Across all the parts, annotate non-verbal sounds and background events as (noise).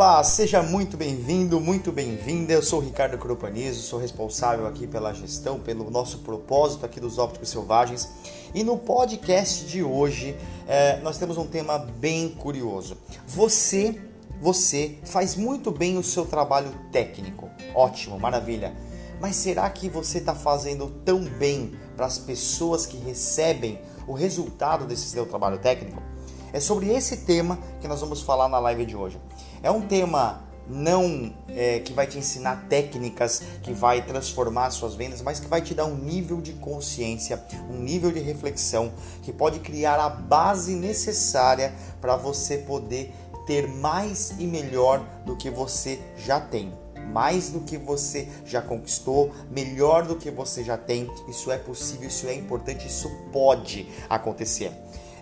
Opa, seja muito bem-vindo, muito bem-vinda. Eu sou Ricardo Cropanizo, sou responsável aqui pela gestão, pelo nosso propósito aqui dos Ópticos Selvagens. E no podcast de hoje é, nós temos um tema bem curioso. Você, você faz muito bem o seu trabalho técnico. Ótimo, maravilha. Mas será que você está fazendo tão bem para as pessoas que recebem o resultado desse seu trabalho técnico? É sobre esse tema que nós vamos falar na live de hoje. É um tema não é, que vai te ensinar técnicas, que vai transformar suas vendas, mas que vai te dar um nível de consciência, um nível de reflexão que pode criar a base necessária para você poder ter mais e melhor do que você já tem. Mais do que você já conquistou, melhor do que você já tem. Isso é possível, isso é importante, isso pode acontecer.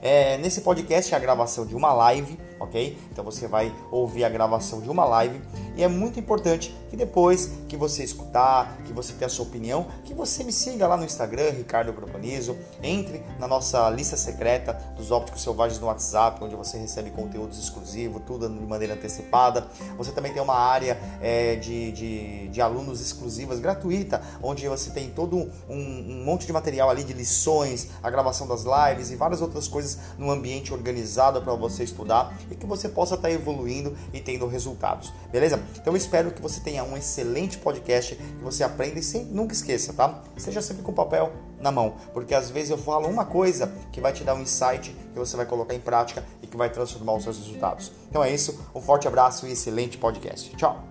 É, nesse podcast é a gravação de uma live, ok? Então você vai ouvir a gravação de uma live e é muito importante que depois que você escutar, que você tenha a sua opinião, que você me siga lá no Instagram, Ricardo Proponizo, entre na nossa lista secreta dos ópticos selvagens no WhatsApp, onde você recebe conteúdos exclusivos, tudo de maneira antecipada. Você também tem uma área é, de, de, de, alunos exclusivas gratuita, onde você tem todo um, um monte de material ali de lições, a gravação das lives e várias outras coisas num ambiente organizado para você estudar e que você possa estar tá evoluindo e tendo resultados, beleza? Então eu espero que você tenha um excelente podcast, que você aprenda e sempre, nunca esqueça, tá? Seja sempre com papel na mão, porque às vezes eu falo uma coisa que vai te dar um insight que você vai colocar em prática e que vai transformar os seus resultados. Então é isso, um forte abraço e excelente podcast. Tchau!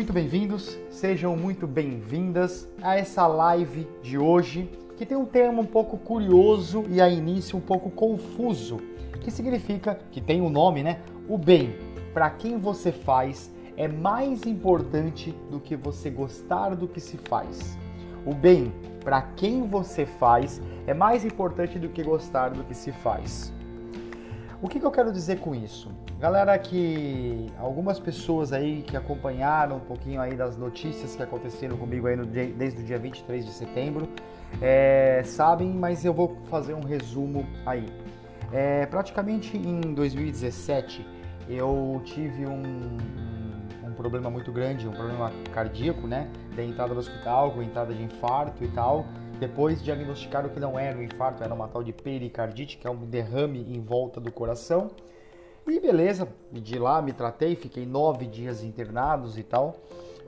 Muito bem-vindos, sejam muito bem-vindas a essa live de hoje, que tem um tema um pouco curioso e a início um pouco confuso, que significa que tem um nome, né? O bem, para quem você faz, é mais importante do que você gostar do que se faz. O bem, para quem você faz, é mais importante do que gostar do que se faz. O que, que eu quero dizer com isso? Galera, que algumas pessoas aí que acompanharam um pouquinho aí das notícias que aconteceram comigo aí no, desde o dia 23 de setembro, é, sabem, mas eu vou fazer um resumo aí. É, praticamente em 2017 eu tive um, um, um, problema muito grande, um problema cardíaco, né? Da entrada no hospital, com entrada de infarto e tal. Depois diagnosticaram que não era um infarto, era uma tal de pericardite, que é um derrame em volta do coração. E beleza, de lá me tratei, fiquei nove dias internados e tal.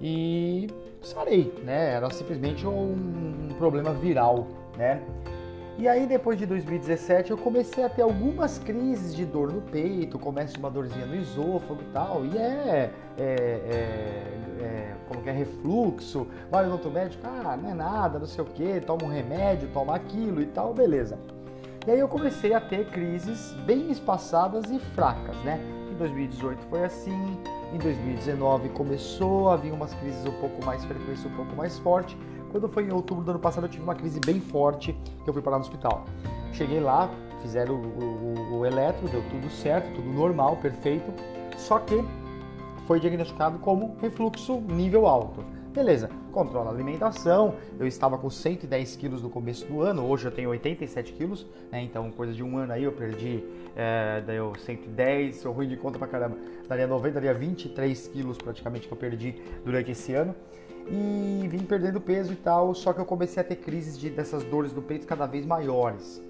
E sarei, né? Era simplesmente um, um problema viral, né? E aí depois de 2017 eu comecei a ter algumas crises de dor no peito, começa uma dorzinha no esôfago e tal, e é, é, é, é como que é refluxo, vai no outro médico, ah, não é nada, não sei o que, toma um remédio, toma aquilo e tal, beleza. E aí eu comecei a ter crises bem espaçadas e fracas, né? Em 2018 foi assim, em 2019 começou a vir umas crises um pouco mais frequentes, um pouco mais forte. Quando foi em outubro do ano passado eu tive uma crise bem forte que eu fui parar no hospital. Cheguei lá, fizeram o, o, o eletro, deu tudo certo, tudo normal, perfeito. Só que foi diagnosticado como refluxo nível alto. Beleza, controla a alimentação. Eu estava com 110 quilos no começo do ano, hoje eu tenho 87 quilos, né? Então, coisa de um ano aí eu perdi, é, daí eu 110, sou ruim de conta pra caramba. Daria 90, daria 23 quilos praticamente que eu perdi durante esse ano. E vim perdendo peso e tal, só que eu comecei a ter crises de, dessas dores do peito cada vez maiores.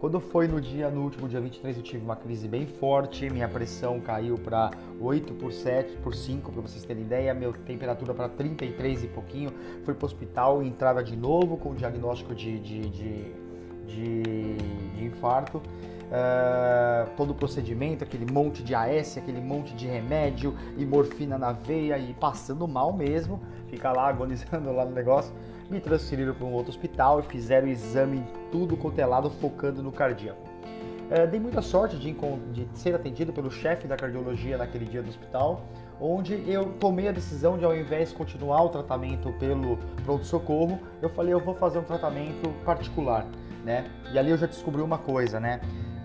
Quando foi no dia, no último dia 23, eu tive uma crise bem forte, minha pressão caiu para 8 por 7, por 5, para vocês terem ideia, minha temperatura para 33 e pouquinho, fui para o hospital, entrava de novo com o diagnóstico de, de, de, de, de infarto. Uh, todo o procedimento, aquele monte de AS, aquele monte de remédio e morfina na veia e passando mal mesmo, fica lá agonizando lá no negócio me transferiram para um outro hospital e fizeram o exame tudo contelado focando no cardíaco. É, dei muita sorte de, de ser atendido pelo chefe da cardiologia naquele dia do hospital, onde eu tomei a decisão de, ao invés de continuar o tratamento pelo pronto-socorro, eu falei, eu vou fazer um tratamento particular, né? E ali eu já descobri uma coisa, né?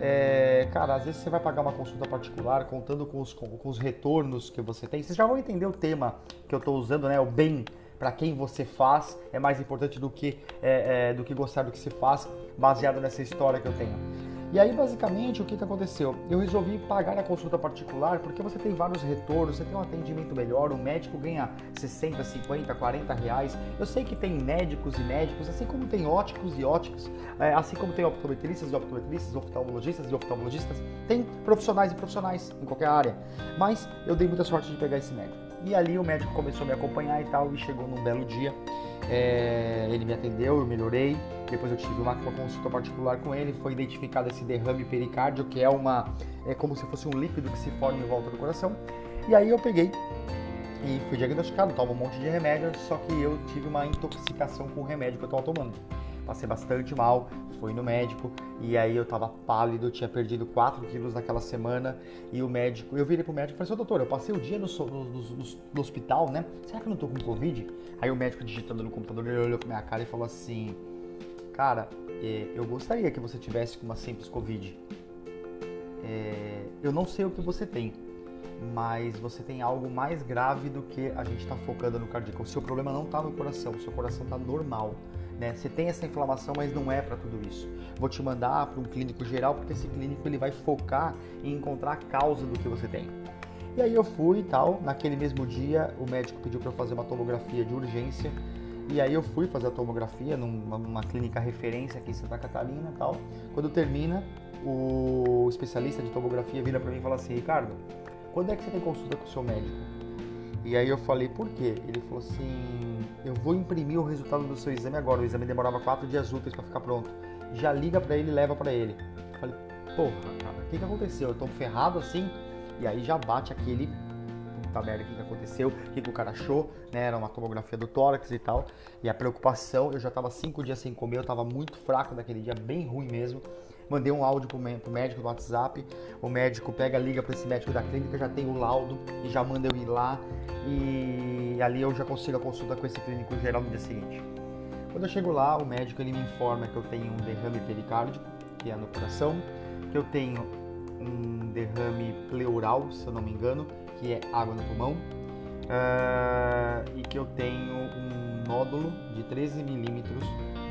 é, cara, às vezes você vai pagar uma consulta particular contando com os, com, com os retornos que você tem. Vocês já vão entender o tema que eu estou usando, né? O bem para quem você faz é mais importante do que, é, é, do que gostar do que se faz, baseado nessa história que eu tenho. E aí, basicamente, o que, que aconteceu? Eu resolvi pagar a consulta particular porque você tem vários retornos, você tem um atendimento melhor, o médico ganha 60, 50, 40 reais. Eu sei que tem médicos e médicos, assim como tem óticos e óticos, é, assim como tem optometristas e optometristas, oftalmologistas e oftalmologistas, tem profissionais e profissionais em qualquer área. Mas eu dei muita sorte de pegar esse médico. E ali o médico começou a me acompanhar e tal, e chegou num belo dia é, ele me atendeu, eu melhorei. Depois eu tive uma, consulta particular com ele. Foi identificado esse derrame pericárdio, que é uma é como se fosse um líquido que se forma em volta do coração. E aí eu peguei e fui diagnosticado, tomo um monte de remédio, só que eu tive uma intoxicação com o remédio que eu estava tomando passei bastante mal, fui no médico e aí eu tava pálido, tinha perdido 4 quilos naquela semana e o médico, eu virei pro médico e falei, seu doutor, eu passei o dia no, no, no, no, hospital, né? Será que eu não tô com Covid? Aí o médico digitando no computador, ele olhou pra minha cara e falou assim, cara, é, eu gostaria que você tivesse uma simples Covid. É, eu não sei o que você tem, mas você tem algo mais grave do que a gente está focando no cardíaco. O seu problema não está no coração, o seu coração está normal. Né? Você tem essa inflamação, mas não é para tudo isso. Vou te mandar para um clínico geral, porque esse clínico ele vai focar em encontrar a causa do que você tem. E aí eu fui e tal. Naquele mesmo dia, o médico pediu para eu fazer uma tomografia de urgência. E aí eu fui fazer a tomografia numa, numa clínica referência aqui em Santa Catarina e tal. Quando termina, o especialista de tomografia vira para mim e fala assim: Ricardo, quando é que você tem consulta com o seu médico? E aí eu falei: por quê? Ele falou assim eu vou imprimir o resultado do seu exame agora. O exame demorava quatro dias úteis para ficar pronto. Já liga para ele e leva para ele. Eu falei, porra, cara, o que, que aconteceu? Eu tô ferrado assim? E aí já bate aquele puta merda, o que, que aconteceu, o que, que o cara achou, né? Era uma tomografia do tórax e tal. E a preocupação, eu já tava cinco dias sem comer, eu tava muito fraco naquele dia, bem ruim mesmo. Mandei um áudio pro médico no WhatsApp. O médico pega, liga para esse médico da clínica, já tem o laudo e já manda eu ir lá. E ali eu já consigo a consulta com esse clínico geral no dia seguinte. Quando eu chego lá, o médico ele me informa que eu tenho um derrame pericárdico, que é no coração, que eu tenho um derrame pleural, se eu não me engano, que é água no pulmão, uh, e que eu tenho um nódulo de 13 milímetros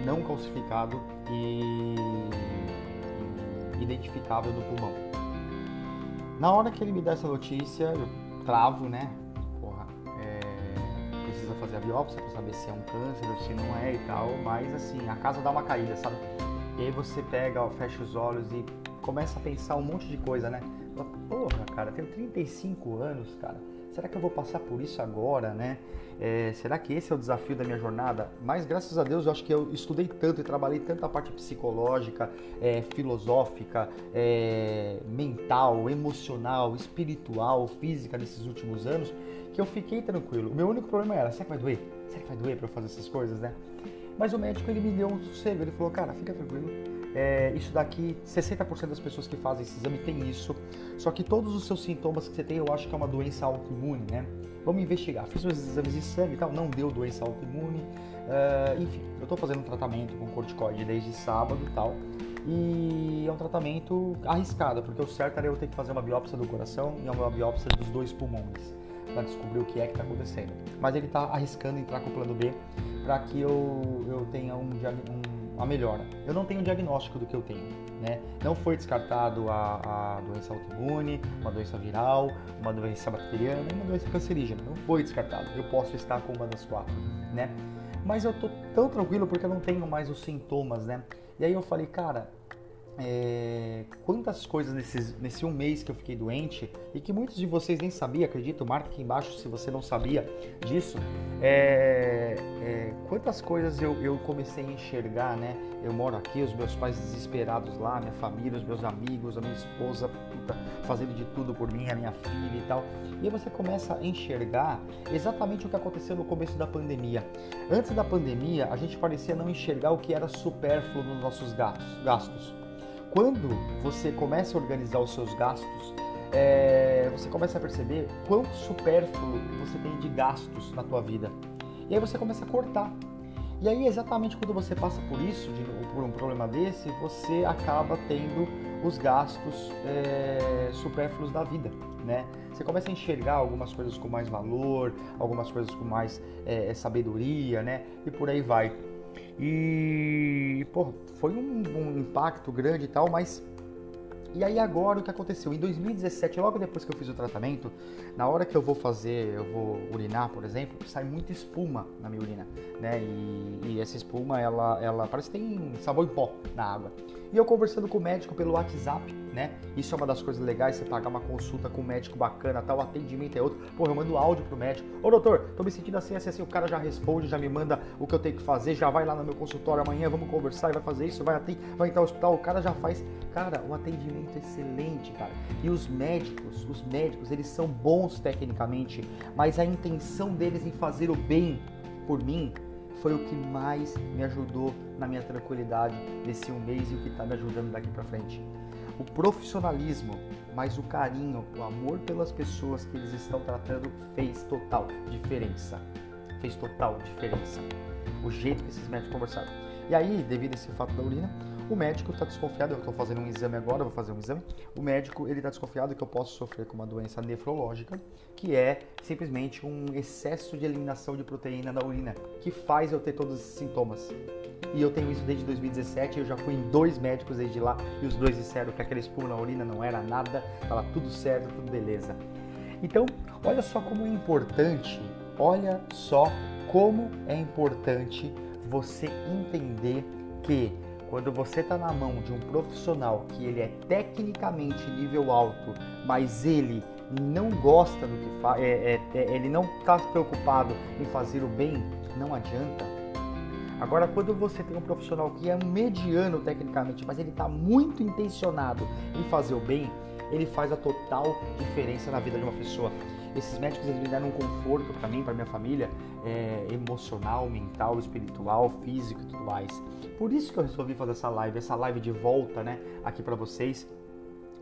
não calcificado e identificável do pulmão. Na hora que ele me dá essa notícia, eu travo, né? Porra, é... precisa fazer a biópsia para saber se é um câncer ou se não é e tal, mas assim, a casa dá uma caída, sabe? E aí você pega, ó, fecha os olhos e começa a pensar um monte de coisa, né? Porra, cara, tenho 35 anos, cara será que eu vou passar por isso agora, né? É, será que esse é o desafio da minha jornada? Mas graças a Deus eu acho que eu estudei tanto e trabalhei tanto a parte psicológica, é, filosófica, é, mental, emocional, espiritual, física nesses últimos anos que eu fiquei tranquilo. O meu único problema era, será que vai doer? Será que vai doer para eu fazer essas coisas, né? Mas o médico ele me deu um sossego, ele falou, cara, fica tranquilo é, isso daqui, 60% das pessoas que fazem esse exame tem isso. Só que todos os seus sintomas que você tem, eu acho que é uma doença autoimune, né? Vamos investigar. Fiz os exames de sangue e tal, não deu doença autoimune. Uh, enfim, eu estou fazendo um tratamento com corticoide desde sábado e tal. E é um tratamento arriscado, porque o certo era eu ter que fazer uma biópsia do coração e uma biópsia dos dois pulmões para descobrir o que é que está acontecendo. Mas ele está arriscando entrar com o plano B para que eu, eu tenha um, um uma melhora. Eu não tenho um diagnóstico do que eu tenho, né? Não foi descartado a, a doença autoimune, uma doença viral, uma doença bacteriana, uma doença cancerígena. Não foi descartado. Eu posso estar com uma das quatro, né? Mas eu tô tão tranquilo porque eu não tenho mais os sintomas, né? E aí eu falei, cara, é, quantas coisas nesse, nesse um mês que eu fiquei doente e que muitos de vocês nem sabiam, acredito, marca aqui embaixo se você não sabia disso. É, é, quantas coisas eu, eu comecei a enxergar, né? Eu moro aqui, os meus pais desesperados lá, minha família, os meus amigos, a minha esposa puta, fazendo de tudo por mim, a minha filha e tal. E aí você começa a enxergar exatamente o que aconteceu no começo da pandemia. Antes da pandemia, a gente parecia não enxergar o que era supérfluo nos nossos gastos. gastos quando você começa a organizar os seus gastos, é, você começa a perceber quão supérfluo você tem de gastos na tua vida. E aí você começa a cortar. E aí exatamente quando você passa por isso, de, por um problema desse, você acaba tendo os gastos é, supérfluos da vida, né? Você começa a enxergar algumas coisas com mais valor, algumas coisas com mais é, sabedoria, né? E por aí vai. E, pô, foi um, um impacto grande e tal, mas e aí agora o que aconteceu? Em 2017, logo depois que eu fiz o tratamento, na hora que eu vou fazer, eu vou urinar, por exemplo, sai muita espuma na minha urina, né? E, e essa espuma, ela, ela parece que tem sabor em pó na água. E eu conversando com o médico pelo WhatsApp, né? Isso é uma das coisas legais, você pagar uma consulta com um médico bacana, tal, o atendimento é outro. Pô, eu mando áudio pro médico. Ô doutor, tô me sentindo assim, assim, assim. O cara já responde, já me manda o que eu tenho que fazer, já vai lá no meu consultório amanhã, vamos conversar e vai fazer isso, vai até vai entrar no hospital, o cara já faz. Cara, um atendimento excelente, cara. E os médicos, os médicos, eles são bons tecnicamente, mas a intenção deles em fazer o bem por mim foi o que mais me ajudou na minha tranquilidade nesse um mês e o que está me ajudando daqui para frente. O profissionalismo, mas o carinho, o amor pelas pessoas que eles estão tratando fez total diferença. Fez total diferença. O jeito que esses médicos conversaram. E aí, devido a esse fato da urina, o médico está desconfiado, eu estou fazendo um exame agora, vou fazer um exame. O médico ele está desconfiado que eu posso sofrer com uma doença nefrológica, que é simplesmente um excesso de eliminação de proteína na urina, que faz eu ter todos esses sintomas. E eu tenho isso desde 2017, eu já fui em dois médicos desde lá e os dois disseram que aquele espuma na urina não era nada, estava tudo certo, tudo beleza. Então, olha só como é importante, olha só como é importante você entender que quando você está na mão de um profissional que ele é tecnicamente nível alto, mas ele não gosta do que faz, é, é, é, ele não está preocupado em fazer o bem, não adianta. Agora, quando você tem um profissional que é mediano tecnicamente, mas ele está muito intencionado em fazer o bem, ele faz a total diferença na vida de uma pessoa. Esses médicos eles me deram um conforto para mim, para minha família, é, emocional, mental, espiritual, físico e tudo mais. Por isso que eu resolvi fazer essa live, essa live de volta, né, aqui para vocês.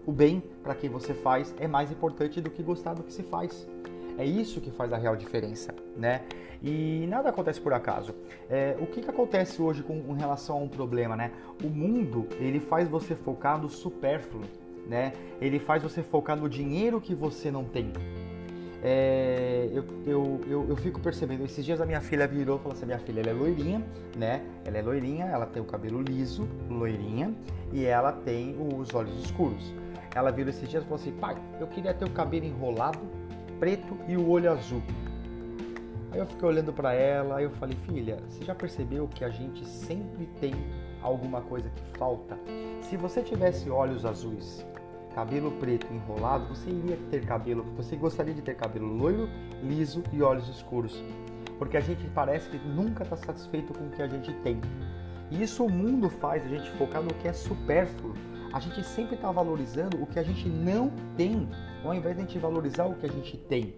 O bem para quem você faz é mais importante do que gostar do que se faz. É isso que faz a real diferença, né? E nada acontece por acaso. É, o que, que acontece hoje com, com relação a um problema, né? O mundo ele faz você focar no supérfluo, né? Ele faz você focar no dinheiro que você não tem. É, eu, eu, eu, eu, fico percebendo, esses dias a minha filha virou e falou assim, minha filha ela é loirinha, né? Ela é loirinha, ela tem o cabelo liso, loirinha, e ela tem os olhos escuros. Ela virou esses dias e falou assim, pai, eu queria ter o cabelo enrolado, preto e o olho azul. Aí eu fiquei olhando para ela, aí eu falei, filha, você já percebeu que a gente sempre tem alguma coisa que falta? Se você tivesse olhos azuis cabelo preto enrolado, você iria ter cabelo, você gostaria de ter cabelo loiro, liso e olhos escuros. Porque a gente parece que nunca está satisfeito com o que a gente tem. E isso o mundo faz a gente focar no que é supérfluo. A gente sempre está valorizando o que a gente não tem, ao invés de a gente valorizar o que a gente tem.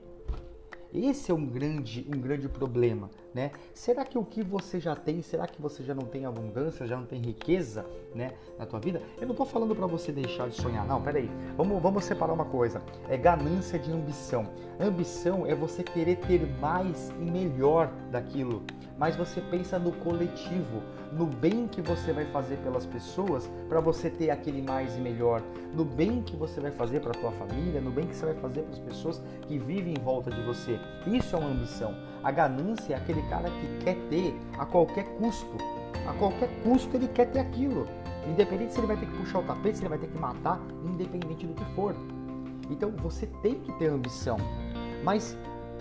Esse é um grande, um grande problema, né? Será que o que você já tem, será que você já não tem abundância, já não tem riqueza, né, na tua vida? Eu não estou falando para você deixar de sonhar, não. Peraí, vamos, vamos separar uma coisa. É ganância de ambição. Ambição é você querer ter mais e melhor daquilo, mas você pensa no coletivo, no bem que você vai fazer pelas pessoas para você ter aquele mais e melhor, no bem que você vai fazer para tua família, no bem que você vai fazer para as pessoas que vivem em volta de você. Isso é uma ambição. A ganância é aquele cara que quer ter a qualquer custo. A qualquer custo ele quer ter aquilo. Independente se ele vai ter que puxar o tapete, se ele vai ter que matar, independente do que for. Então você tem que ter ambição. Mas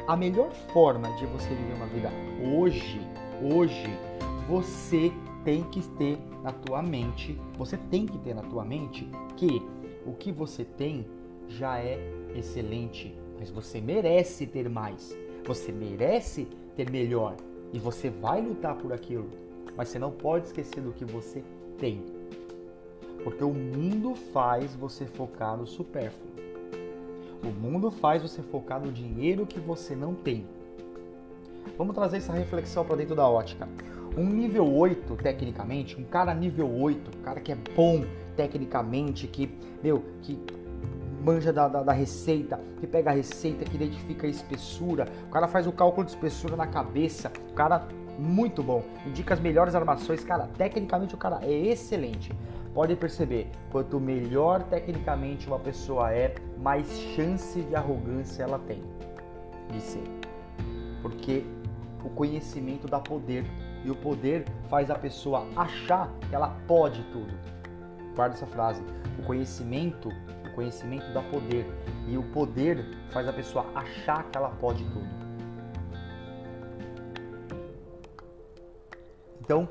a melhor forma de você viver uma vida hoje, hoje, você tem que ter na tua mente, você tem que ter na tua mente que o que você tem já é excelente, mas você merece ter mais. Você merece ter melhor e você vai lutar por aquilo. Mas você não pode esquecer do que você tem. Porque o mundo faz você focar no supérfluo. O mundo faz você focar no dinheiro que você não tem. Vamos trazer essa reflexão para dentro da ótica. Um nível 8, tecnicamente, um cara nível 8, um cara que é bom tecnicamente, que, meu, que manja da, da, da, receita, que pega a receita, que identifica a espessura, o cara faz o cálculo de espessura na cabeça, o cara muito bom, indica as melhores armações, cara, tecnicamente o cara é excelente. Pode perceber, quanto melhor tecnicamente uma pessoa é, mais chance de arrogância ela tem de ser. Porque o conhecimento dá poder e o poder faz a pessoa achar que ela pode tudo. Guarda essa frase. O conhecimento, conhecimento dá poder e o poder faz a pessoa achar que ela pode tudo. Então,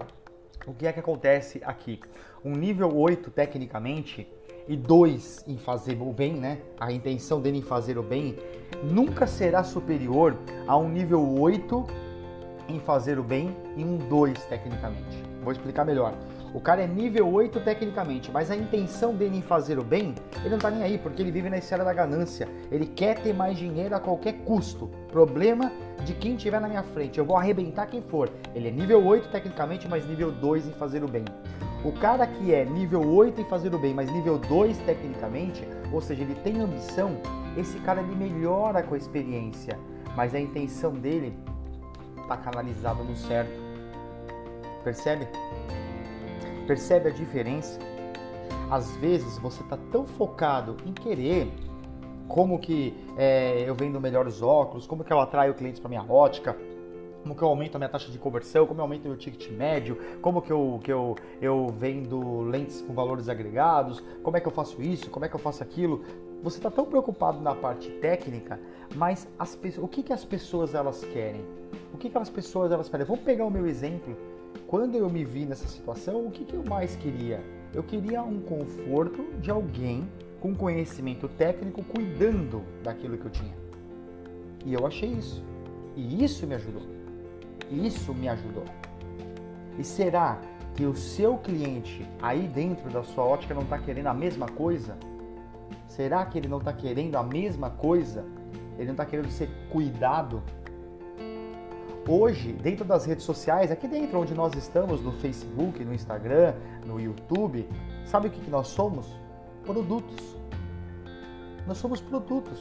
o que é que acontece aqui? Um nível 8, tecnicamente, e 2 em fazer o bem, né? A intenção dele em fazer o bem, nunca será superior a um nível 8 em fazer o bem e um 2 tecnicamente. Vou explicar melhor. O cara é nível 8 tecnicamente, mas a intenção dele em fazer o bem, ele não tá nem aí, porque ele vive na esfera da ganância. Ele quer ter mais dinheiro a qualquer custo. Problema de quem tiver na minha frente. Eu vou arrebentar quem for. Ele é nível 8 tecnicamente, mas nível 2 em fazer o bem. O cara que é nível 8 em fazer o bem, mas nível 2 tecnicamente, ou seja, ele tem ambição, esse cara ele melhora com a experiência, mas a intenção dele está canalizada no certo. Percebe? Percebe a diferença? Às vezes você está tão focado em querer como que é, eu vendo melhores óculos, como que eu atraio clientes para minha ótica, como que eu aumento a minha taxa de conversão, como eu aumento o meu ticket médio, como que eu, que eu, eu vendo lentes com valores agregados, como é que eu faço isso, como é que eu faço aquilo. Você está tão preocupado na parte técnica, mas as, o que, que as pessoas elas querem? O que, que as pessoas elas querem? Vamos pegar o meu exemplo quando eu me vi nessa situação, o que, que eu mais queria? Eu queria um conforto de alguém com conhecimento técnico cuidando daquilo que eu tinha. E eu achei isso. E isso me ajudou. Isso me ajudou. E será que o seu cliente aí dentro da sua ótica não está querendo a mesma coisa? Será que ele não está querendo a mesma coisa? Ele não está querendo ser cuidado? Hoje, dentro das redes sociais, aqui dentro onde nós estamos, no Facebook, no Instagram, no YouTube, sabe o que, nós somos? Produtos. Nós somos produtos.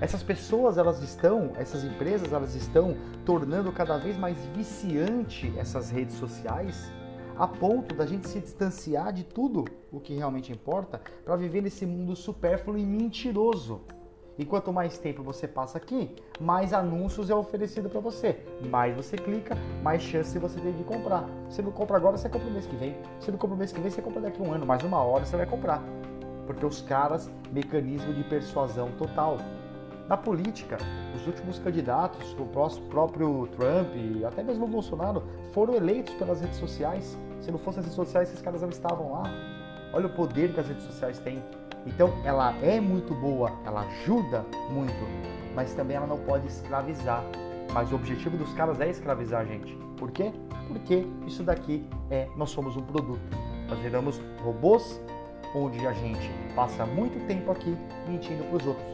Essas pessoas, elas estão, essas empresas, elas estão tornando cada vez mais viciante essas redes sociais, a ponto da gente se distanciar de tudo o que realmente importa para viver nesse mundo supérfluo e mentiroso. E quanto mais tempo você passa aqui, mais anúncios é oferecido para você. Mais você clica, mais chance você tem de comprar. Se não compra agora, você compra no mês que vem. Se não compra no mês que vem, você compra daqui a um ano. Mais uma hora você vai comprar. Porque os caras, mecanismo de persuasão total. Na política, os últimos candidatos, o próprio Trump e até mesmo o Bolsonaro, foram eleitos pelas redes sociais. Se não fossem as redes sociais, esses caras não estavam lá. Olha o poder que as redes sociais têm. Então, ela é muito boa, ela ajuda muito, mas também ela não pode escravizar. Mas o objetivo dos caras é escravizar a gente. Por quê? Porque isso daqui é nós somos um produto. Nós viramos robôs onde a gente passa muito tempo aqui mentindo para os outros.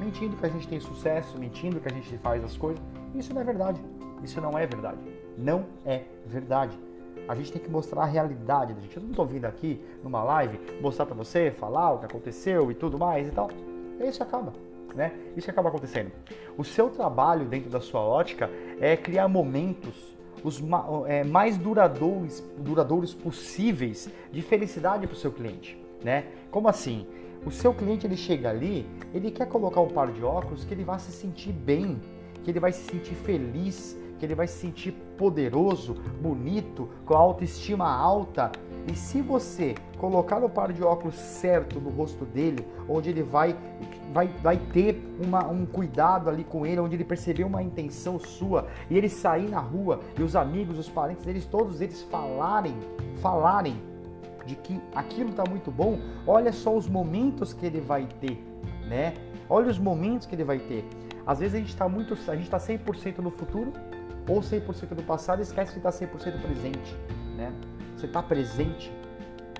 Mentindo que a gente tem sucesso, mentindo que a gente faz as coisas. Isso não é verdade. Isso não é verdade. Não é verdade. A gente tem que mostrar a realidade da gente. Eu não estou vindo aqui numa live mostrar para você, falar o que aconteceu e tudo mais e tal. E isso acaba. Né? Isso acaba acontecendo. O seu trabalho dentro da sua ótica é criar momentos os é, mais duradouros, duradouros possíveis de felicidade para o seu cliente, né? Como assim? O seu cliente ele chega ali, ele quer colocar um par de óculos que ele vai se sentir bem, que ele vai se sentir feliz, ele vai se sentir poderoso, bonito, com a autoestima alta. E se você colocar o par de óculos certo no rosto dele, onde ele vai, vai, vai ter uma, um cuidado ali com ele, onde ele perceber uma intenção sua, e ele sair na rua e os amigos, os parentes deles, todos eles falarem, falarem de que aquilo está muito bom, olha só os momentos que ele vai ter, né? Olha os momentos que ele vai ter. Às vezes a gente está muito, a gente está 100% no futuro ou 100% do passado e esquece que está 100% presente, né? Você está presente.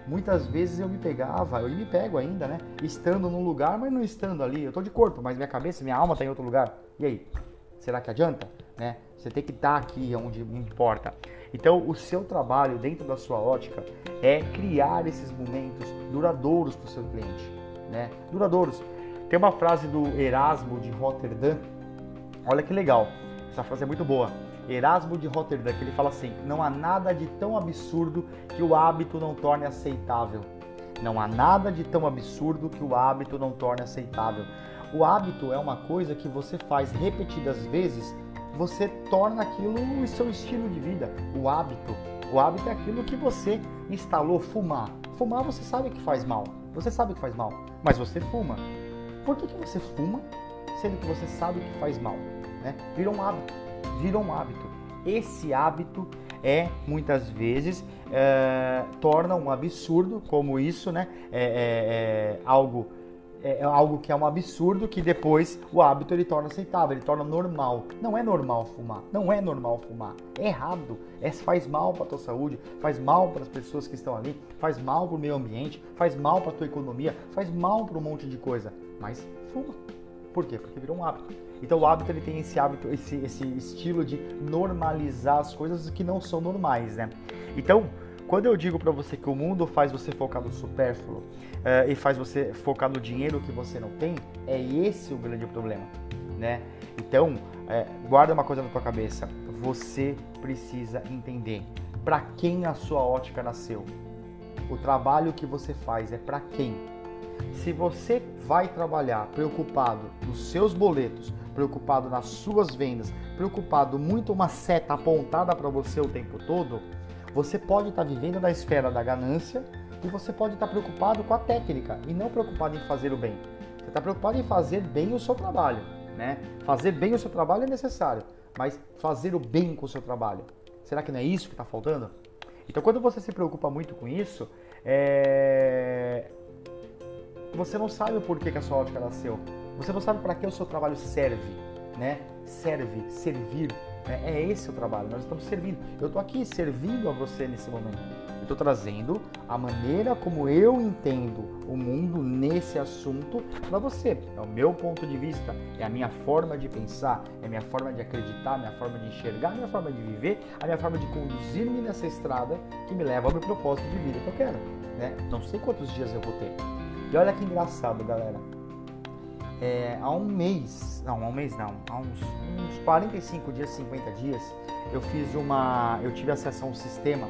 Muitas vezes eu me pegava, eu me pego ainda, né? Estando num lugar, mas não estando ali. Eu estou de corpo, mas minha cabeça, minha alma está em outro lugar. E aí? Será que adianta? Né? Você tem que estar tá aqui onde importa. Então, o seu trabalho dentro da sua ótica é criar esses momentos duradouros para o seu cliente, né? Duradouros. Tem uma frase do Erasmo de Rotterdam. Olha que legal. Essa frase é muito boa. Erasmo de Roterdã, que ele fala assim: não há nada de tão absurdo que o hábito não torne aceitável. Não há nada de tão absurdo que o hábito não torne aceitável. O hábito é uma coisa que você faz repetidas vezes, você torna aquilo o seu estilo de vida. O hábito. O hábito é aquilo que você instalou fumar. Fumar você sabe que faz mal. Você sabe que faz mal, mas você fuma. Por que, que você fuma sendo que você sabe que faz mal? Né? Vira um hábito. Vira um hábito. Esse hábito é muitas vezes é, torna um absurdo como isso, né? É, é, é algo é, é algo que é um absurdo que depois o hábito ele torna aceitável, ele torna normal. Não é normal fumar, não é normal fumar. É errado, é, faz mal para tua saúde, faz mal para as pessoas que estão ali, faz mal para o meio ambiente, faz mal para tua economia, faz mal para um monte de coisa. Mas fuma. Por quê? Porque virou um hábito. Então o hábito ele tem esse hábito, esse, esse estilo de normalizar as coisas que não são normais, né? Então quando eu digo para você que o mundo faz você focar no supérfluo uh, e faz você focar no dinheiro que você não tem, é esse o grande problema, né? Então, é, guarda uma coisa na tua cabeça. Você precisa entender para quem a sua ótica nasceu. O trabalho que você faz é para quem? Se você vai trabalhar preocupado nos seus boletos, preocupado nas suas vendas, preocupado muito uma seta apontada para você o tempo todo, você pode estar vivendo na esfera da ganância e você pode estar preocupado com a técnica e não preocupado em fazer o bem. Você está preocupado em fazer bem o seu trabalho, né? Fazer bem o seu trabalho é necessário, mas fazer o bem com o seu trabalho, será que não é isso que está faltando? Então, quando você se preocupa muito com isso, é... você não sabe o porquê que a sua ótica nasceu. Você não sabe para que o seu trabalho serve, né? Serve, servir, é, é esse o trabalho, nós estamos servindo. Eu estou aqui servindo a você nesse momento. Eu estou trazendo a maneira como eu entendo o mundo nesse assunto para você. É o meu ponto de vista, é a minha forma de pensar, é a minha forma de acreditar, a minha forma de enxergar, a minha forma de viver, a minha forma de conduzir-me nessa estrada que me leva ao meu propósito de vida que eu quero. Né? Não sei quantos dias eu vou ter. E olha que engraçado, galera é, há um mês, não, há um mês não, há uns, uns 45 dias, 50 dias, eu fiz uma, eu tive acesso a um sistema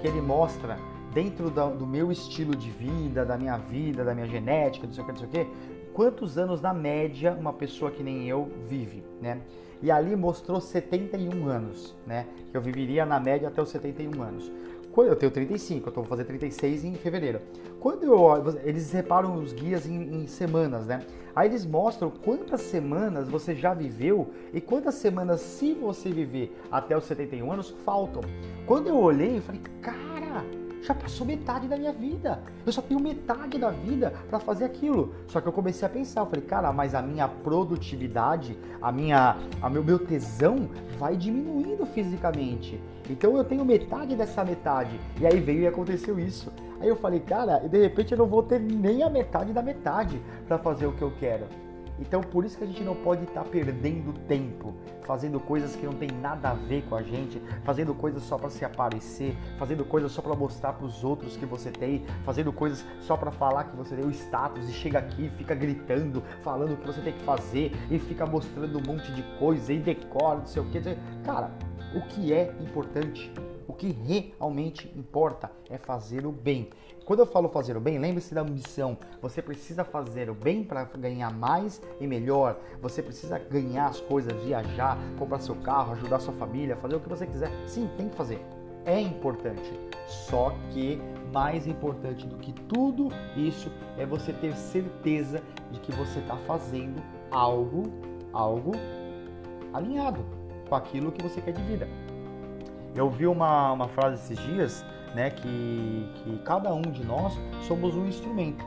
que ele mostra dentro do meu estilo de vida, da minha vida, da minha genética, não sei o que, não sei o que, quantos anos na média uma pessoa que nem eu vive, né? E ali mostrou 71 anos, né? Que eu viveria na média até os 71 anos. Quando eu tenho 35, eu estou fazer 36 em fevereiro. Quando eu, eles separam os guias em, em, semanas, né? Aí eles mostram quantas semanas você já viveu e quantas semanas, se você viver até os 71 anos, faltam. Quando eu olhei, eu falei, cara, já passou metade da minha vida. Eu só tenho metade da vida para fazer aquilo. Só que eu comecei a pensar, eu falei, cara, mas a minha produtividade, a minha, a meu, meu tesão vai diminuindo fisicamente. Então eu tenho metade dessa metade. E aí veio e aconteceu isso. Aí eu falei, cara, e de repente eu não vou ter nem a metade da metade para fazer o que eu quero. Então por isso que a gente não pode estar tá perdendo tempo fazendo coisas que não tem nada a ver com a gente, fazendo coisas só para se aparecer, fazendo coisas só para mostrar para os outros que você tem, fazendo coisas só para falar que você tem o status e chega aqui, fica gritando, falando o que você tem que fazer e fica mostrando um monte de coisa e decora, não sei o que. Cara, o que é importante o que realmente importa é fazer o bem. Quando eu falo fazer o bem, lembre-se da missão. Você precisa fazer o bem para ganhar mais e melhor. Você precisa ganhar as coisas, viajar, comprar seu carro, ajudar sua família, fazer o que você quiser. Sim, tem que fazer. É importante. Só que mais importante do que tudo isso é você ter certeza de que você está fazendo algo, algo alinhado com aquilo que você quer de vida. Eu vi uma, uma frase esses dias, né, que, que cada um de nós somos um instrumento.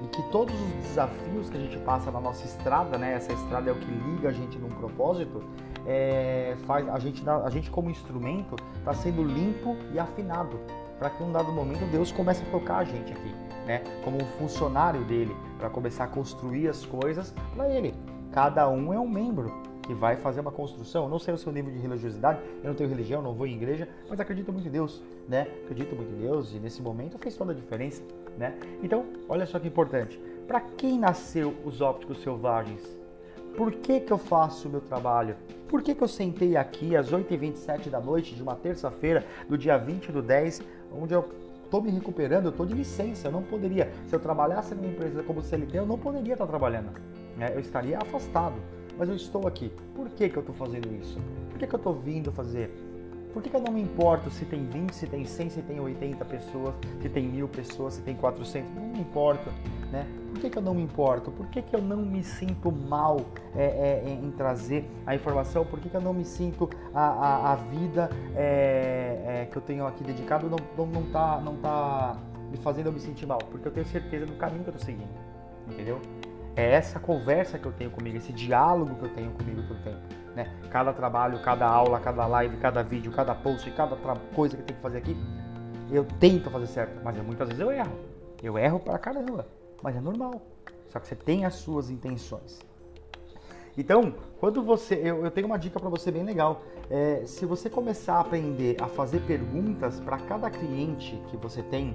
E que todos os desafios que a gente passa na nossa estrada, né, essa estrada é o que liga a gente num propósito, é, faz a gente, a gente como instrumento está sendo limpo e afinado para que em um dado momento Deus comece a tocar a gente aqui, né, como um funcionário dele, para começar a construir as coisas para ele. Cada um é um membro que vai fazer uma construção. Eu não sei o seu nível de religiosidade, eu não tenho religião, não vou em igreja, mas acredito muito em Deus, né? Acredito muito em Deus e nesse momento fez toda a diferença, né? Então, olha só que importante. Para quem nasceu os ópticos selvagens? Por que, que eu faço o meu trabalho? Por que, que eu sentei aqui às 8h27 da noite de uma terça-feira, do dia 20 do 10, onde eu estou me recuperando, eu estou de licença, eu não poderia. Se eu trabalhasse numa empresa como CLT, eu não poderia estar trabalhando. Né? Eu estaria afastado. Mas eu estou aqui. Por que, que eu estou fazendo isso? Por que, que eu estou vindo fazer? Por que, que eu não me importo se tem 20, se tem 100, se tem 80 pessoas, se tem mil pessoas, se tem 400? Não me importa, né? Por que, que eu não me importo? Por que, que eu não me sinto mal é, é, em trazer a informação? Por que, que eu não me sinto a, a, a vida é, é que eu tenho aqui dedicado não, não, não, tá, não tá me fazendo eu me sentir mal? Porque eu tenho certeza do caminho que eu estou seguindo, entendeu? É essa conversa que eu tenho comigo, esse diálogo que eu tenho comigo todo tempo. Né? Cada trabalho, cada aula, cada live, cada vídeo, cada post, cada coisa que tenho que fazer aqui, eu tento fazer certo, mas muitas vezes eu erro. Eu erro pra caramba, mas é normal. Só que você tem as suas intenções. Então, quando você. Eu, eu tenho uma dica para você bem legal. É, se você começar a aprender a fazer perguntas para cada cliente que você tem,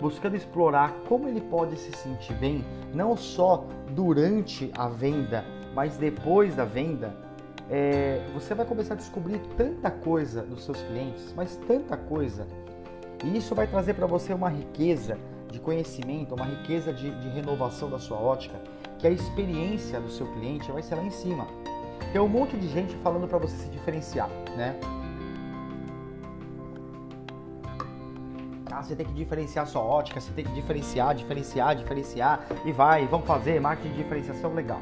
buscando explorar como ele pode se sentir bem, não só durante a venda, mas depois da venda, é, você vai começar a descobrir tanta coisa dos seus clientes, mas tanta coisa. E isso vai trazer para você uma riqueza de conhecimento, uma riqueza de, de renovação da sua ótica, que a experiência do seu cliente vai ser lá em cima. Tem um monte de gente falando para você se diferenciar, né? Você tem que diferenciar sua ótica, você tem que diferenciar, diferenciar, diferenciar e vai, vamos fazer marketing de diferenciação legal.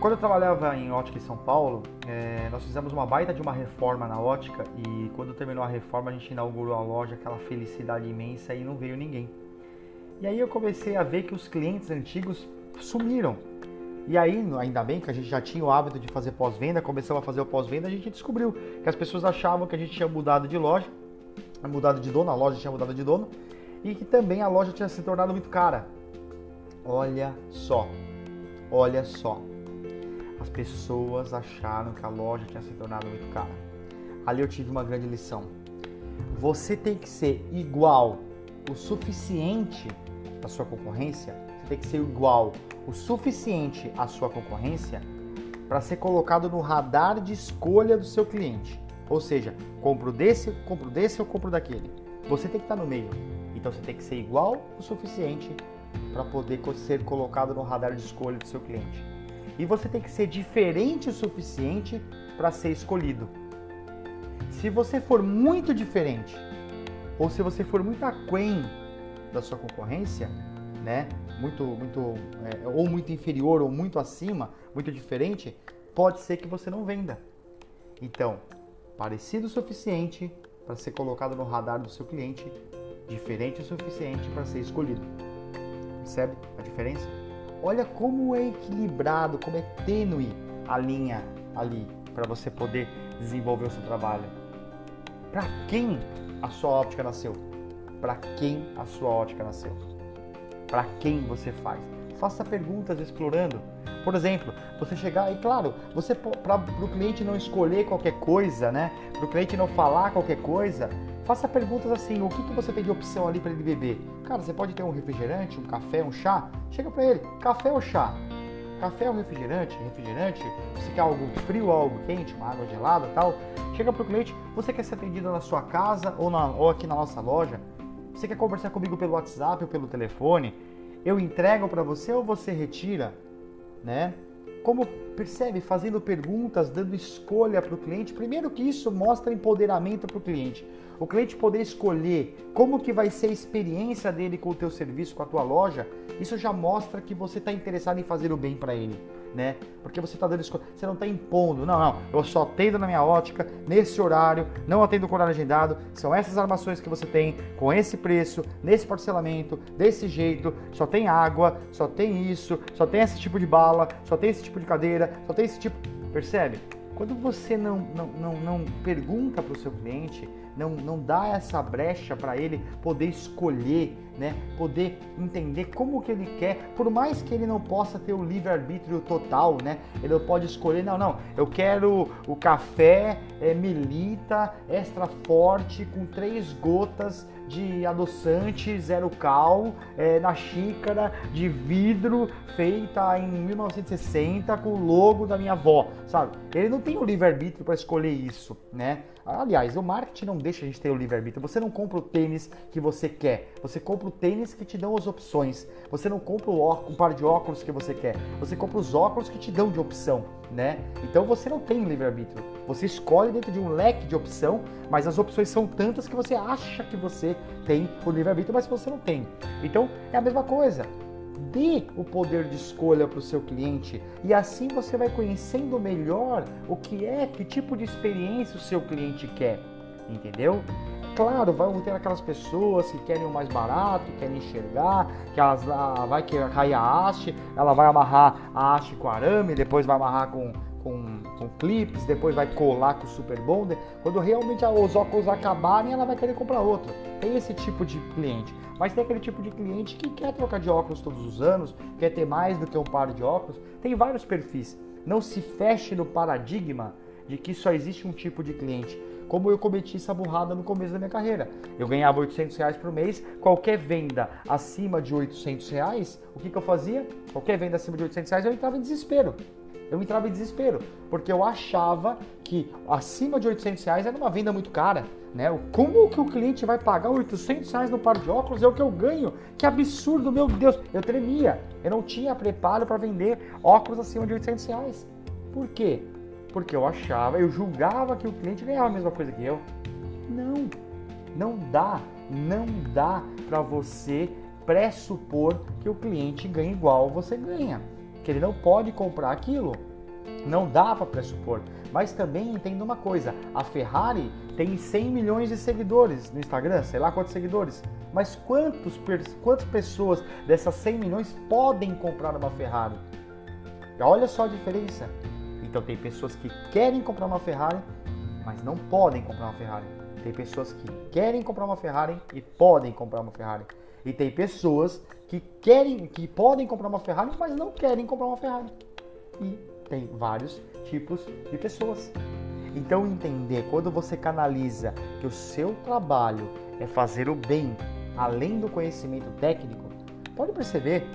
Quando eu trabalhava em ótica em São Paulo, é, nós fizemos uma baita de uma reforma na ótica e quando terminou a reforma a gente inaugurou a loja, aquela felicidade imensa e não veio ninguém. E aí eu comecei a ver que os clientes antigos sumiram. E aí, ainda bem que a gente já tinha o hábito de fazer pós-venda, começamos a fazer o pós-venda, a gente descobriu que as pessoas achavam que a gente tinha mudado de loja mudado de dono, a loja tinha mudado de dono e que também a loja tinha se tornado muito cara. Olha só, olha só. As pessoas acharam que a loja tinha se tornado muito cara. Ali eu tive uma grande lição. Você tem que ser igual o suficiente à sua concorrência, você tem que ser igual o suficiente à sua concorrência para ser colocado no radar de escolha do seu cliente. Ou seja, compro desse, compro desse ou compro daquele. Você tem que estar no meio. Então você tem que ser igual o suficiente para poder ser colocado no radar de escolha do seu cliente. E você tem que ser diferente o suficiente para ser escolhido. Se você for muito diferente, ou se você for muito aquém da sua concorrência, né? Muito, muito, é, ou muito inferior ou muito acima, muito diferente, pode ser que você não venda. Então, parecido o suficiente para ser colocado no radar do seu cliente, diferente o suficiente para ser escolhido. Percebe a diferença? Olha como é equilibrado, como é tênue a linha ali para você poder desenvolver o seu trabalho. Para quem a sua óptica nasceu? Para quem a sua ótica nasceu? Para quem você faz? Faça perguntas explorando por exemplo, você chegar e, claro, você para o cliente não escolher qualquer coisa, né? Para o cliente não falar qualquer coisa, faça perguntas assim: o que, que você tem de opção ali para ele beber? Cara, você pode ter um refrigerante, um café, um chá? Chega para ele: café ou chá? Café ou refrigerante? Refrigerante? Você quer algo frio algo quente, uma água gelada tal? Chega para o cliente: você quer ser atendido na sua casa ou, na, ou aqui na nossa loja? Você quer conversar comigo pelo WhatsApp ou pelo telefone? Eu entrego para você ou você retira? né? Como percebe, fazendo perguntas, dando escolha para o cliente, primeiro que isso mostra empoderamento para o cliente. O cliente poder escolher como que vai ser a experiência dele com o teu serviço, com a tua loja, isso já mostra que você está interessado em fazer o bem para ele né? Porque você está dando escolha, você não está impondo. Não, não, eu só atendo na minha ótica, nesse horário, não atendo com horário agendado. São essas armações que você tem, com esse preço, nesse parcelamento, desse jeito. Só tem água, só tem isso, só tem esse tipo de bala, só tem esse tipo de cadeira, só tem esse tipo. Percebe? Quando você não, não, não, não pergunta para o seu cliente, não, não dá essa brecha para ele poder escolher, né? Poder entender como que ele quer, por mais que ele não possa ter o livre-arbítrio total, né? Ele pode escolher, não, não, eu quero o café é, melita extra forte com três gotas de adoçante zero cal é, na xícara de vidro feita em 1960 com o logo da minha avó, sabe? Ele não tem o livre-arbítrio para escolher isso, né? Aliás, o marketing não deixa a gente ter o livre-arbítrio. Você não compra o tênis que você quer. Você compra o tênis que te dão as opções. Você não compra um par de óculos que você quer. Você compra os óculos que te dão de opção, né? Então você não tem livre-arbítrio. Você escolhe dentro de um leque de opção, mas as opções são tantas que você acha que você tem o livre-arbítrio, mas você não tem. Então é a mesma coisa dê o poder de escolha para o seu cliente e assim você vai conhecendo melhor o que é, que tipo de experiência o seu cliente quer, entendeu? Claro, vão ter aquelas pessoas que querem o mais barato, querem enxergar, que elas ah, vai cair a haste, ela vai amarrar a haste com arame, depois vai amarrar com, com, com clips, depois vai colar com o super bonder. Quando realmente os óculos acabarem, ela vai querer comprar outro. Tem esse tipo de cliente. Mas tem aquele tipo de cliente que quer trocar de óculos todos os anos, quer ter mais do que um par de óculos. Tem vários perfis. Não se feche no paradigma de que só existe um tipo de cliente. Como eu cometi essa burrada no começo da minha carreira. Eu ganhava 800 reais por mês, qualquer venda acima de 800 reais, o que, que eu fazia? Qualquer venda acima de 800 reais, eu entrava em desespero eu entrava em desespero, porque eu achava que acima de 800 reais era uma venda muito cara. Né? Como que o cliente vai pagar 800 reais no par de óculos? É o que eu ganho. Que absurdo, meu Deus. Eu tremia. Eu não tinha preparo para vender óculos acima de 800 reais. Por quê? Porque eu achava, eu julgava que o cliente ganhava a mesma coisa que eu. Não, não dá, não dá para você pressupor que o cliente ganha igual você ganha que ele não pode comprar aquilo. Não dá para pressupor. Mas também entenda uma coisa: a Ferrari tem 100 milhões de seguidores no Instagram, sei lá quantos seguidores. Mas quantos, quantas pessoas dessas 100 milhões podem comprar uma Ferrari? Olha só a diferença. Então, tem pessoas que querem comprar uma Ferrari, mas não podem comprar uma Ferrari. Tem pessoas que querem comprar uma Ferrari e podem comprar uma Ferrari. E tem pessoas que querem, que podem comprar uma Ferrari, mas não querem comprar uma Ferrari. E tem vários tipos de pessoas. Então entender quando você canaliza que o seu trabalho é fazer o bem além do conhecimento técnico, pode perceber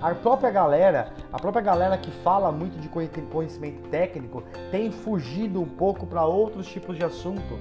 a própria galera, a própria galera que fala muito de conhecimento técnico tem fugido um pouco para outros tipos de assunto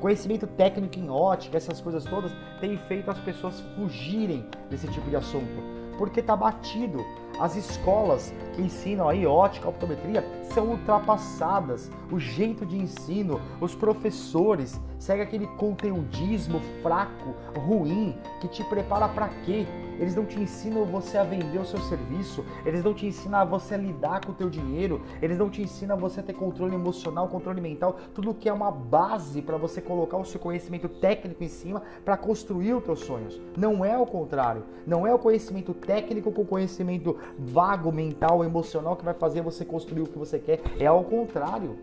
Conhecimento técnico em ótica, essas coisas todas, tem feito as pessoas fugirem desse tipo de assunto, porque está batido. As escolas que ensinam aí ótica, optometria, são ultrapassadas. O jeito de ensino, os professores, segue aquele conteudismo fraco, ruim, que te prepara para quê? Eles não te ensinam você a vender o seu serviço, eles não te ensinam a você a lidar com o teu dinheiro, eles não te ensinam a você a ter controle emocional, controle mental, tudo que é uma base para você colocar o seu conhecimento técnico em cima para construir os teus sonhos. Não é o contrário, não é o conhecimento técnico com conhecimento vago, mental, emocional que vai fazer você construir o que você quer, é ao contrário.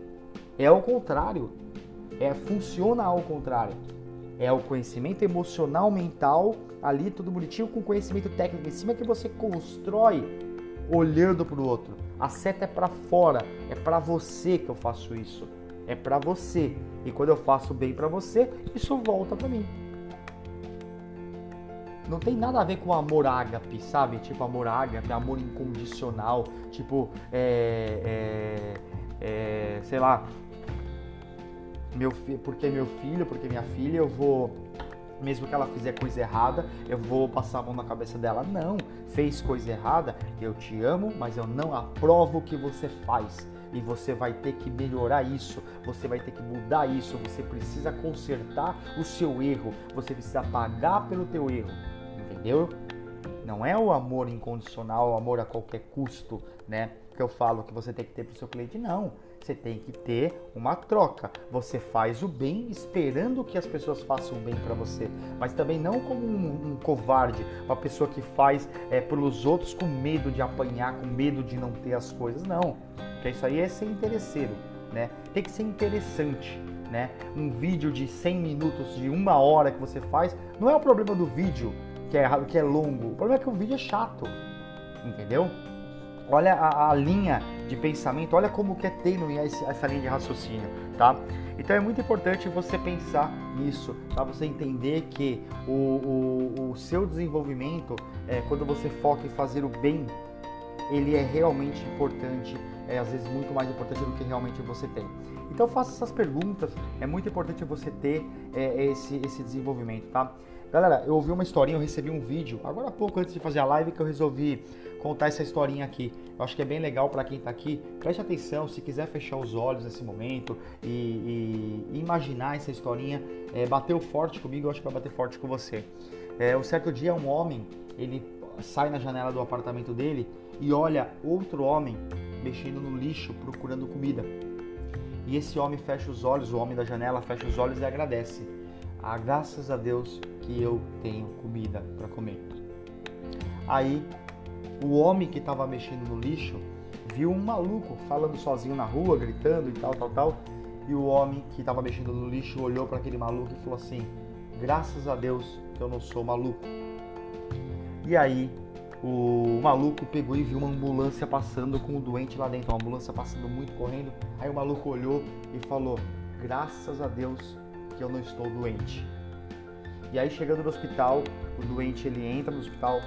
É ao contrário. É funciona ao contrário. É o conhecimento emocional, mental, ali tudo bonitinho, com conhecimento técnico em cima que você constrói olhando para o outro. A seta é para fora, é para você que eu faço isso. É para você. E quando eu faço bem para você, isso volta para mim. Não tem nada a ver com amor ágape, sabe? Tipo amor ágape, amor incondicional. Tipo, é, é, é sei lá, meu porque meu filho, porque minha filha, eu vou mesmo que ela fizer coisa errada, eu vou passar a mão na cabeça dela. Não, fez coisa errada, eu te amo, mas eu não aprovo o que você faz. E você vai ter que melhorar isso, você vai ter que mudar isso, você precisa consertar o seu erro, você precisa pagar pelo teu erro. Entendeu? Não é o amor incondicional, o amor a qualquer custo, né? Que eu falo que você tem que ter para o seu cliente, não você tem que ter uma troca. Você faz o bem esperando que as pessoas façam o bem para você, mas também não como um, um, covarde, uma pessoa que faz é, pelos outros com medo de apanhar, com medo de não ter as coisas. Não, porque isso aí é ser interesseiro, né? Tem que ser interessante. né? Um vídeo de 100 minutos, de uma hora que você faz, não é o problema do vídeo que é, que é longo, o problema é que o vídeo é chato, entendeu? Olha a, a linha de pensamento, olha como que é tênue essa linha de raciocínio, tá? Então é muito importante você pensar nisso, para você entender que o, o, o seu desenvolvimento, é, quando você foca em fazer o bem, ele é realmente importante, é às vezes muito mais importante do que realmente você tem. Então faça essas perguntas, é muito importante você ter é, esse, esse desenvolvimento, tá? Galera, eu ouvi uma historinha, eu recebi um vídeo, agora há pouco antes de fazer a live, que eu resolvi contar essa historinha aqui. Eu acho que é bem legal para quem está aqui. Preste atenção, se quiser fechar os olhos nesse momento e, e, imaginar essa historinha, é, bateu forte comigo, eu acho que vai bater forte com você. É, um certo dia, um homem, ele sai na janela do apartamento dele e olha outro homem mexendo no lixo procurando comida. E esse homem fecha os olhos, o homem da janela fecha os olhos e agradece. Ah, graças a Deus que eu tenho comida para comer. Aí o homem que estava mexendo no lixo viu um maluco falando sozinho na rua, gritando e tal, tal, tal. E o homem que estava mexendo no lixo olhou para aquele maluco e falou assim: Graças a Deus que eu não sou maluco. E aí o maluco pegou e viu uma ambulância passando com o doente lá dentro, uma ambulância passando muito correndo. Aí o maluco olhou e falou: Graças a Deus que eu não estou doente. E aí chegando no hospital, o doente ele entra no hospital,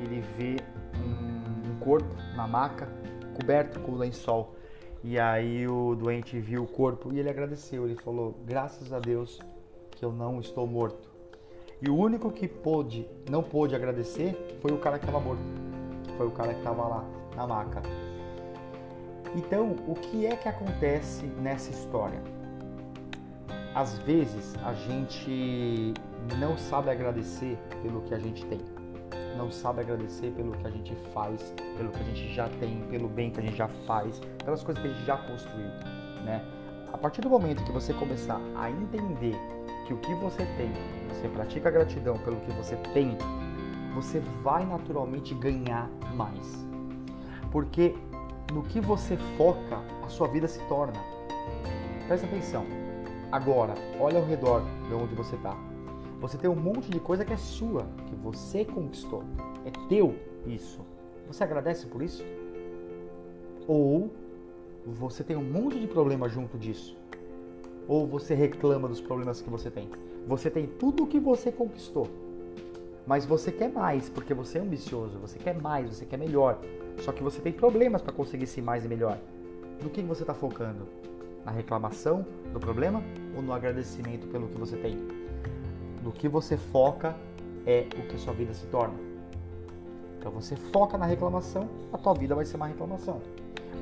ele vê um, corpo na maca, coberto com lençol. E aí o doente viu o corpo e ele agradeceu. Ele falou: Graças a Deus que eu não estou morto. E o único que pôde, não pôde agradecer foi o cara que estava morto. Foi o cara que estava lá na maca. Então, o que é que acontece nessa história? Às vezes a gente não sabe agradecer pelo que a gente tem não sabe agradecer pelo que a gente faz, pelo que a gente já tem, pelo bem que a gente já faz, pelas coisas que a gente já construiu, né? A partir do momento que você começar a entender que o que você tem, você pratica gratidão pelo que você tem, você vai naturalmente ganhar mais. Porque no que você foca, a sua vida se torna. Presta atenção. Agora, olha ao redor de onde você está. Você tem um monte de coisa que é sua, que você conquistou. É teu isso. Você agradece por isso? Ou você tem um monte de problema junto disso? Ou você reclama dos problemas que você tem? Você tem tudo o que você conquistou, mas você quer mais porque você é ambicioso, você quer mais, você quer melhor. Só que você tem problemas para conseguir ser mais e melhor. No que você está focando? Na reclamação do problema ou no agradecimento pelo que você tem? no que você foca é o que sua vida se torna. Então você foca na reclamação, a tua vida vai ser uma reclamação.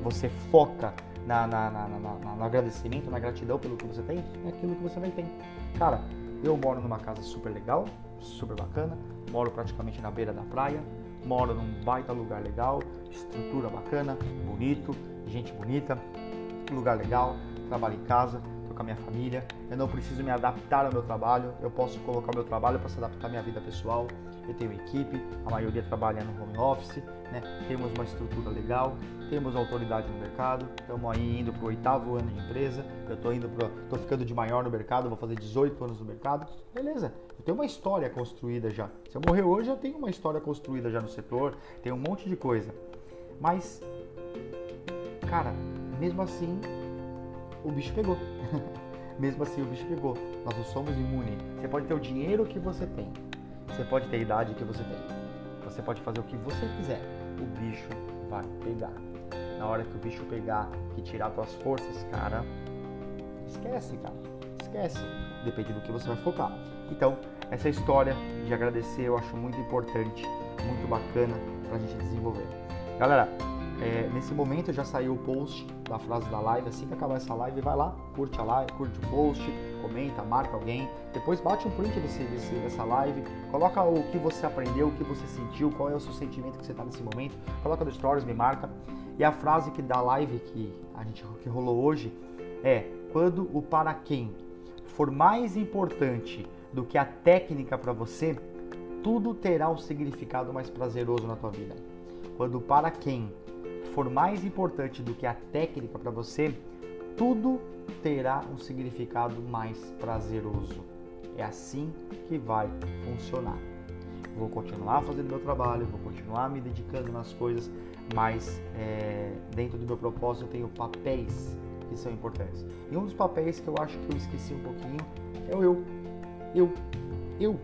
Você foca na, na, na, na, no agradecimento, na gratidão pelo que você tem, é aquilo que você vai ter. Cara, eu moro numa casa super legal, super bacana, moro praticamente na beira da praia, moro num baita lugar legal, estrutura bacana, bonito, gente bonita, lugar legal, trabalho em casa, com a minha família, eu não preciso me adaptar ao meu trabalho, eu posso colocar o meu trabalho para se adaptar à minha vida pessoal. Eu tenho equipe, a maioria trabalha no home office, né? temos uma estrutura legal, temos autoridade no mercado, estamos aí indo para o oitavo ano de empresa, eu estou indo pro, tô ficando de maior no mercado, vou fazer 18 anos no mercado, beleza, eu tenho uma história construída já. Se eu morrer hoje, eu tenho uma história construída já no setor, tenho um monte de coisa. Mas, cara, mesmo assim, o bicho pegou. (laughs) Mesmo assim, o bicho pegou. Nós não somos imunes. Você pode ter o dinheiro que você tem. Você pode ter a idade que você tem. Você pode fazer o que você quiser. O bicho vai pegar. Na hora que o bicho pegar e tirar suas forças, cara, esquece, cara. Esquece. Depende do que você vai focar. Então, essa história de agradecer eu acho muito importante, muito bacana pra gente desenvolver. Galera, é, nesse momento já saiu o post da frase da live. Assim que acabar essa live, vai lá, curte a live, curte o post, comenta, marca alguém. Depois bate um print desse, desse, dessa live, coloca o que você aprendeu, o que você sentiu, qual é o seu sentimento que você está nesse momento. Coloca no stories, me marca. E a frase que da live que a gente que rolou hoje é: quando o para quem for mais importante do que a técnica para você, tudo terá um significado mais prazeroso na tua vida. Quando para quem for mais importante do que a técnica para você, tudo terá um significado mais prazeroso. É assim que vai funcionar. Vou continuar fazendo meu trabalho, vou continuar me dedicando nas coisas, mas é, dentro do meu propósito eu tenho papéis que são importantes. E um dos papéis que eu acho que eu esqueci um pouquinho é o eu. Eu. Eu.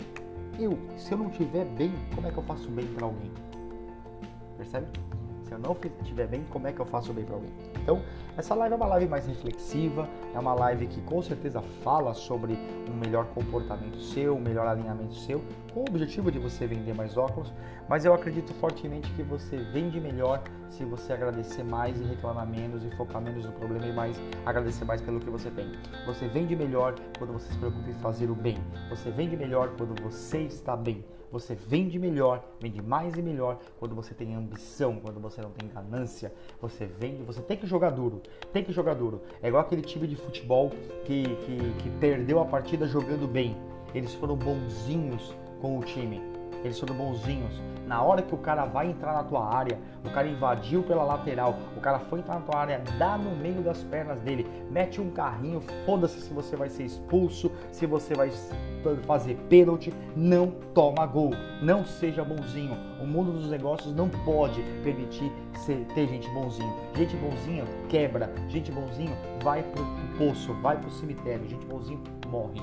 Eu. Se eu não estiver bem, como é que eu faço bem para alguém? Percebe? Eu não estiver bem, como é que eu faço bem para alguém? Então, essa live é uma live mais reflexiva, é uma live que com certeza fala sobre um melhor comportamento seu, um melhor alinhamento seu, com o objetivo de você vender mais óculos, mas eu acredito fortemente que você vende melhor se você agradecer mais e reclamar menos e focar menos no problema e mais agradecer mais pelo que você tem. Você vende melhor quando você se preocupa em fazer o bem. Você vende melhor quando você está bem. Você vende melhor, vende mais e melhor quando você tem ambição, quando você não tem ganância. Você vende, você tem que jogar duro, tem que jogar duro. É igual aquele time de futebol que, que, que perdeu a partida jogando bem. Eles foram bonzinhos com o time eles foram bonzinhos. Na hora que o cara vai entrar na tua área, o cara invadiu pela lateral, o cara foi entrar na tua área, dá no meio das pernas dele, mete um carrinho, foda-se se você vai ser expulso, se você vai fazer pênalti, não toma gol, não seja bonzinho. O mundo dos negócios não pode permitir ser, ter gente bonzinho. Gente bonzinha quebra, gente bonzinho vai pro, poço, vai pro cemitério, gente bonzinho morre.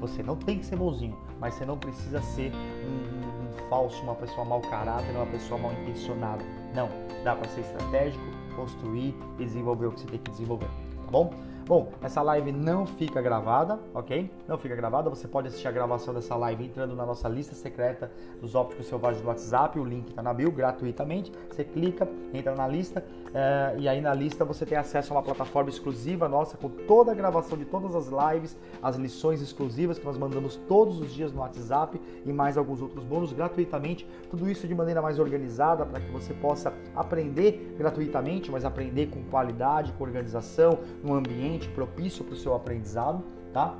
Você não tem que ser bonzinho, mas você não precisa ser um falso, uma pessoa mau caráter, uma pessoa mal intencionada. Não, dá para ser estratégico, construir e desenvolver o que você tem que desenvolver, tá bom? Bom, essa live não fica gravada, ok? Não fica gravada, você pode assistir a gravação dessa live entrando na nossa lista secreta dos ópticos selvagens do WhatsApp, o link está na bio, gratuitamente. Você clica, entra na lista uh, e aí na lista você tem acesso a uma plataforma exclusiva nossa com toda a gravação de todas as lives, as lições exclusivas que nós mandamos todos os dias no WhatsApp e mais alguns outros bônus gratuitamente. Tudo isso de maneira mais organizada para que você possa aprender gratuitamente, mas aprender com qualidade, com organização, ambiente ambiente propício para o seu aprendizado, tá?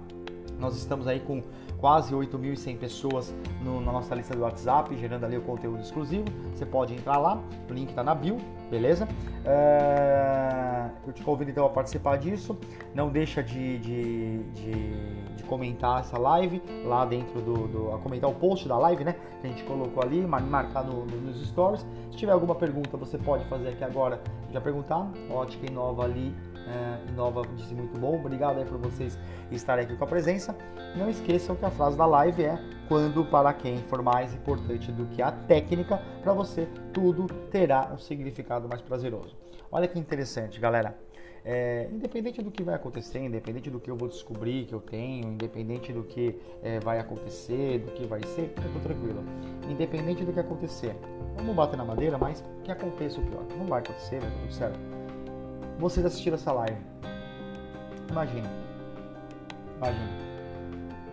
Nós estamos aí com quase 8.100 pessoas no, na nossa lista do WhatsApp, gerando ali o conteúdo exclusivo. Você pode entrar lá, o link está na bio, beleza? É, eu te convido então a participar disso. Não deixa de, de, de, de comentar essa live lá dentro do, do, a comentar o post da live, né? Que a gente colocou ali, marcar no, nos stories. Se tiver alguma pergunta, você pode fazer aqui agora, já perguntar. Ótica Inova ali é, Inova disse muito bom. Obrigado aí por vocês estarem aqui com a presença. Não esqueçam que a frase da live é quando para quem for mais importante do que a técnica, para você tudo terá um significado mais prazeroso. Olha que interessante, galera. É, independente do que vai acontecer, independente do que eu vou descobrir que eu tenho, independente do que é, vai acontecer, do que vai ser, eu tô tranquilo. Independente do que acontecer, vamos bater na madeira, mas que aconteça o pior. Não vai acontecer, vai tudo certo vocês assistiram essa live. Imagina. Imagina.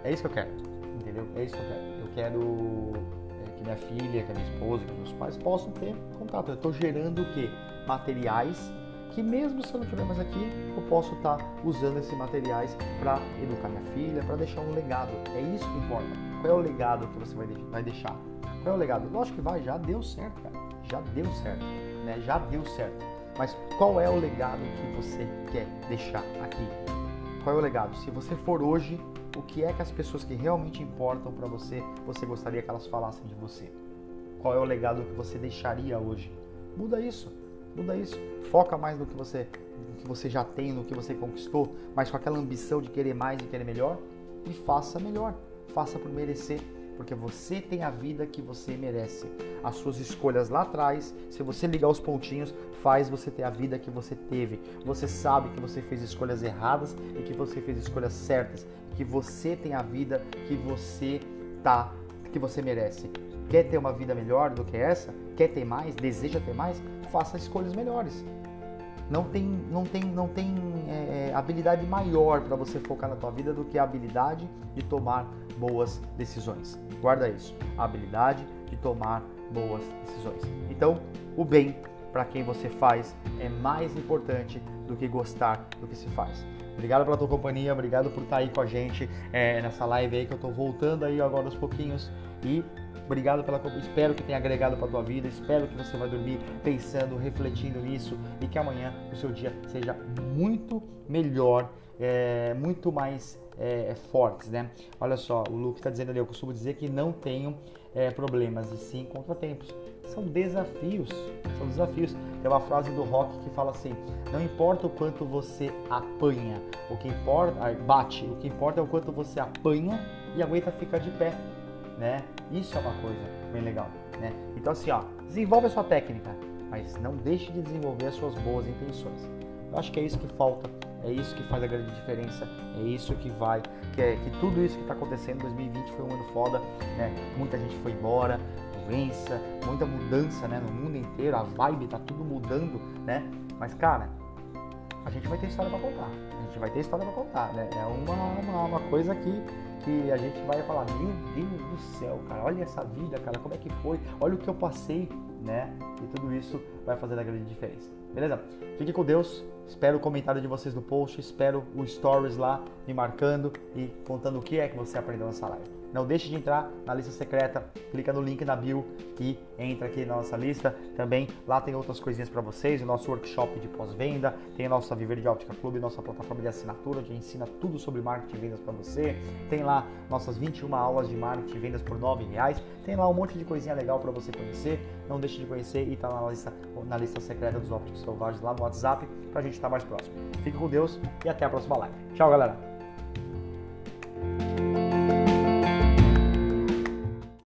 É isso que eu quero. Entendeu? É isso que eu quero. Eu quero é, que minha filha, que a minha esposa, que meus pais possam ter contato. Eu estou gerando o quê? Materiais que mesmo se eu não estiver mais aqui, eu posso estar tá usando esses materiais para educar minha filha, para deixar um legado. É isso que importa. Qual é o legado que você vai deixar? Qual é o legado? Lógico que vai, já deu certo, cara. Já deu certo, né? Já deu certo. Mas qual é o legado que você quer deixar aqui? Qual é o legado? Se você for hoje, o que é que as pessoas que realmente importam para você, você gostaria que elas falassem de você? Qual é o legado que você deixaria hoje? Muda isso. Muda isso. Foca mais no que você no que você já tem, no que você conquistou, mas com aquela ambição de querer mais e querer melhor e faça melhor. Faça por merecer porque você tem a vida que você merece. As suas escolhas lá atrás, se você ligar os pontinhos, faz você ter a vida que você teve. Você sabe que você fez escolhas erradas e que você fez escolhas certas, que você tem a vida que você tá, que você merece. Quer ter uma vida melhor do que essa? Quer ter mais? Deseja ter mais? Faça escolhas melhores. Não tem, não tem, não tem é, é habilidade maior para você focar na tua vida do que a habilidade de tomar boas decisões. Guarda isso, a habilidade de tomar boas decisões. Então, o bem para quem você faz é mais importante do que gostar do que se faz. Obrigado pela tua companhia, obrigado por estar aí com a gente é, nessa live aí que eu estou voltando aí agora aos pouquinhos e Obrigado pela espero que tenha agregado para tua vida, espero que você vai dormir pensando, refletindo nisso e que amanhã o seu dia seja muito melhor, é, muito mais é, fortes, né? Olha só, o Luke está dizendo ali, eu costumo dizer que não tenho é, problemas e sim contratempos. São desafios, são desafios. Tem uma frase do Rock que fala assim: não importa o quanto você apanha, o que importa, bate, o que importa é o quanto você apanha e aguenta ficar de pé, né? Isso é uma coisa bem legal, né? Então assim, ó, desenvolve a sua técnica, mas não deixe de desenvolver as suas boas intenções. Eu acho que é isso que falta, é isso que faz a grande diferença, é isso que vai, que, é, que tudo isso que está acontecendo em 2020 foi um ano foda, né? Muita gente foi embora, doença, muita mudança, né? No mundo inteiro, a vibe tá tudo mudando, né? Mas cara, a gente vai ter história para contar, a gente vai ter história para contar, né? É uma, uma, uma coisa que que a gente vai falar, meu Deus do céu, cara, olha essa vida, cara, como é que foi, olha o que eu passei, né? E tudo isso vai fazer a grande diferença. Beleza? Fique com Deus. Espero o comentário de vocês no post, espero o stories lá me marcando e contando o que é que você aprendeu nessa live. Não deixe de entrar na lista secreta, clica no link na bio e entra aqui na nossa lista. Também lá tem outras coisinhas para vocês, o nosso workshop de pós-venda, tem a nossa Viver de Óptica Clube, nossa plataforma de assinatura, que ensina tudo sobre marketing e vendas para você. Tem lá nossas 21 aulas de marketing e vendas por R$ reais. Tem lá um monte de coisinha legal para você conhecer. Não deixe de conhecer e tá na lista, na lista secreta dos ópticos selvagens lá no WhatsApp para a gente estar tá mais próximo. Fique com Deus e até a próxima live. Tchau, galera!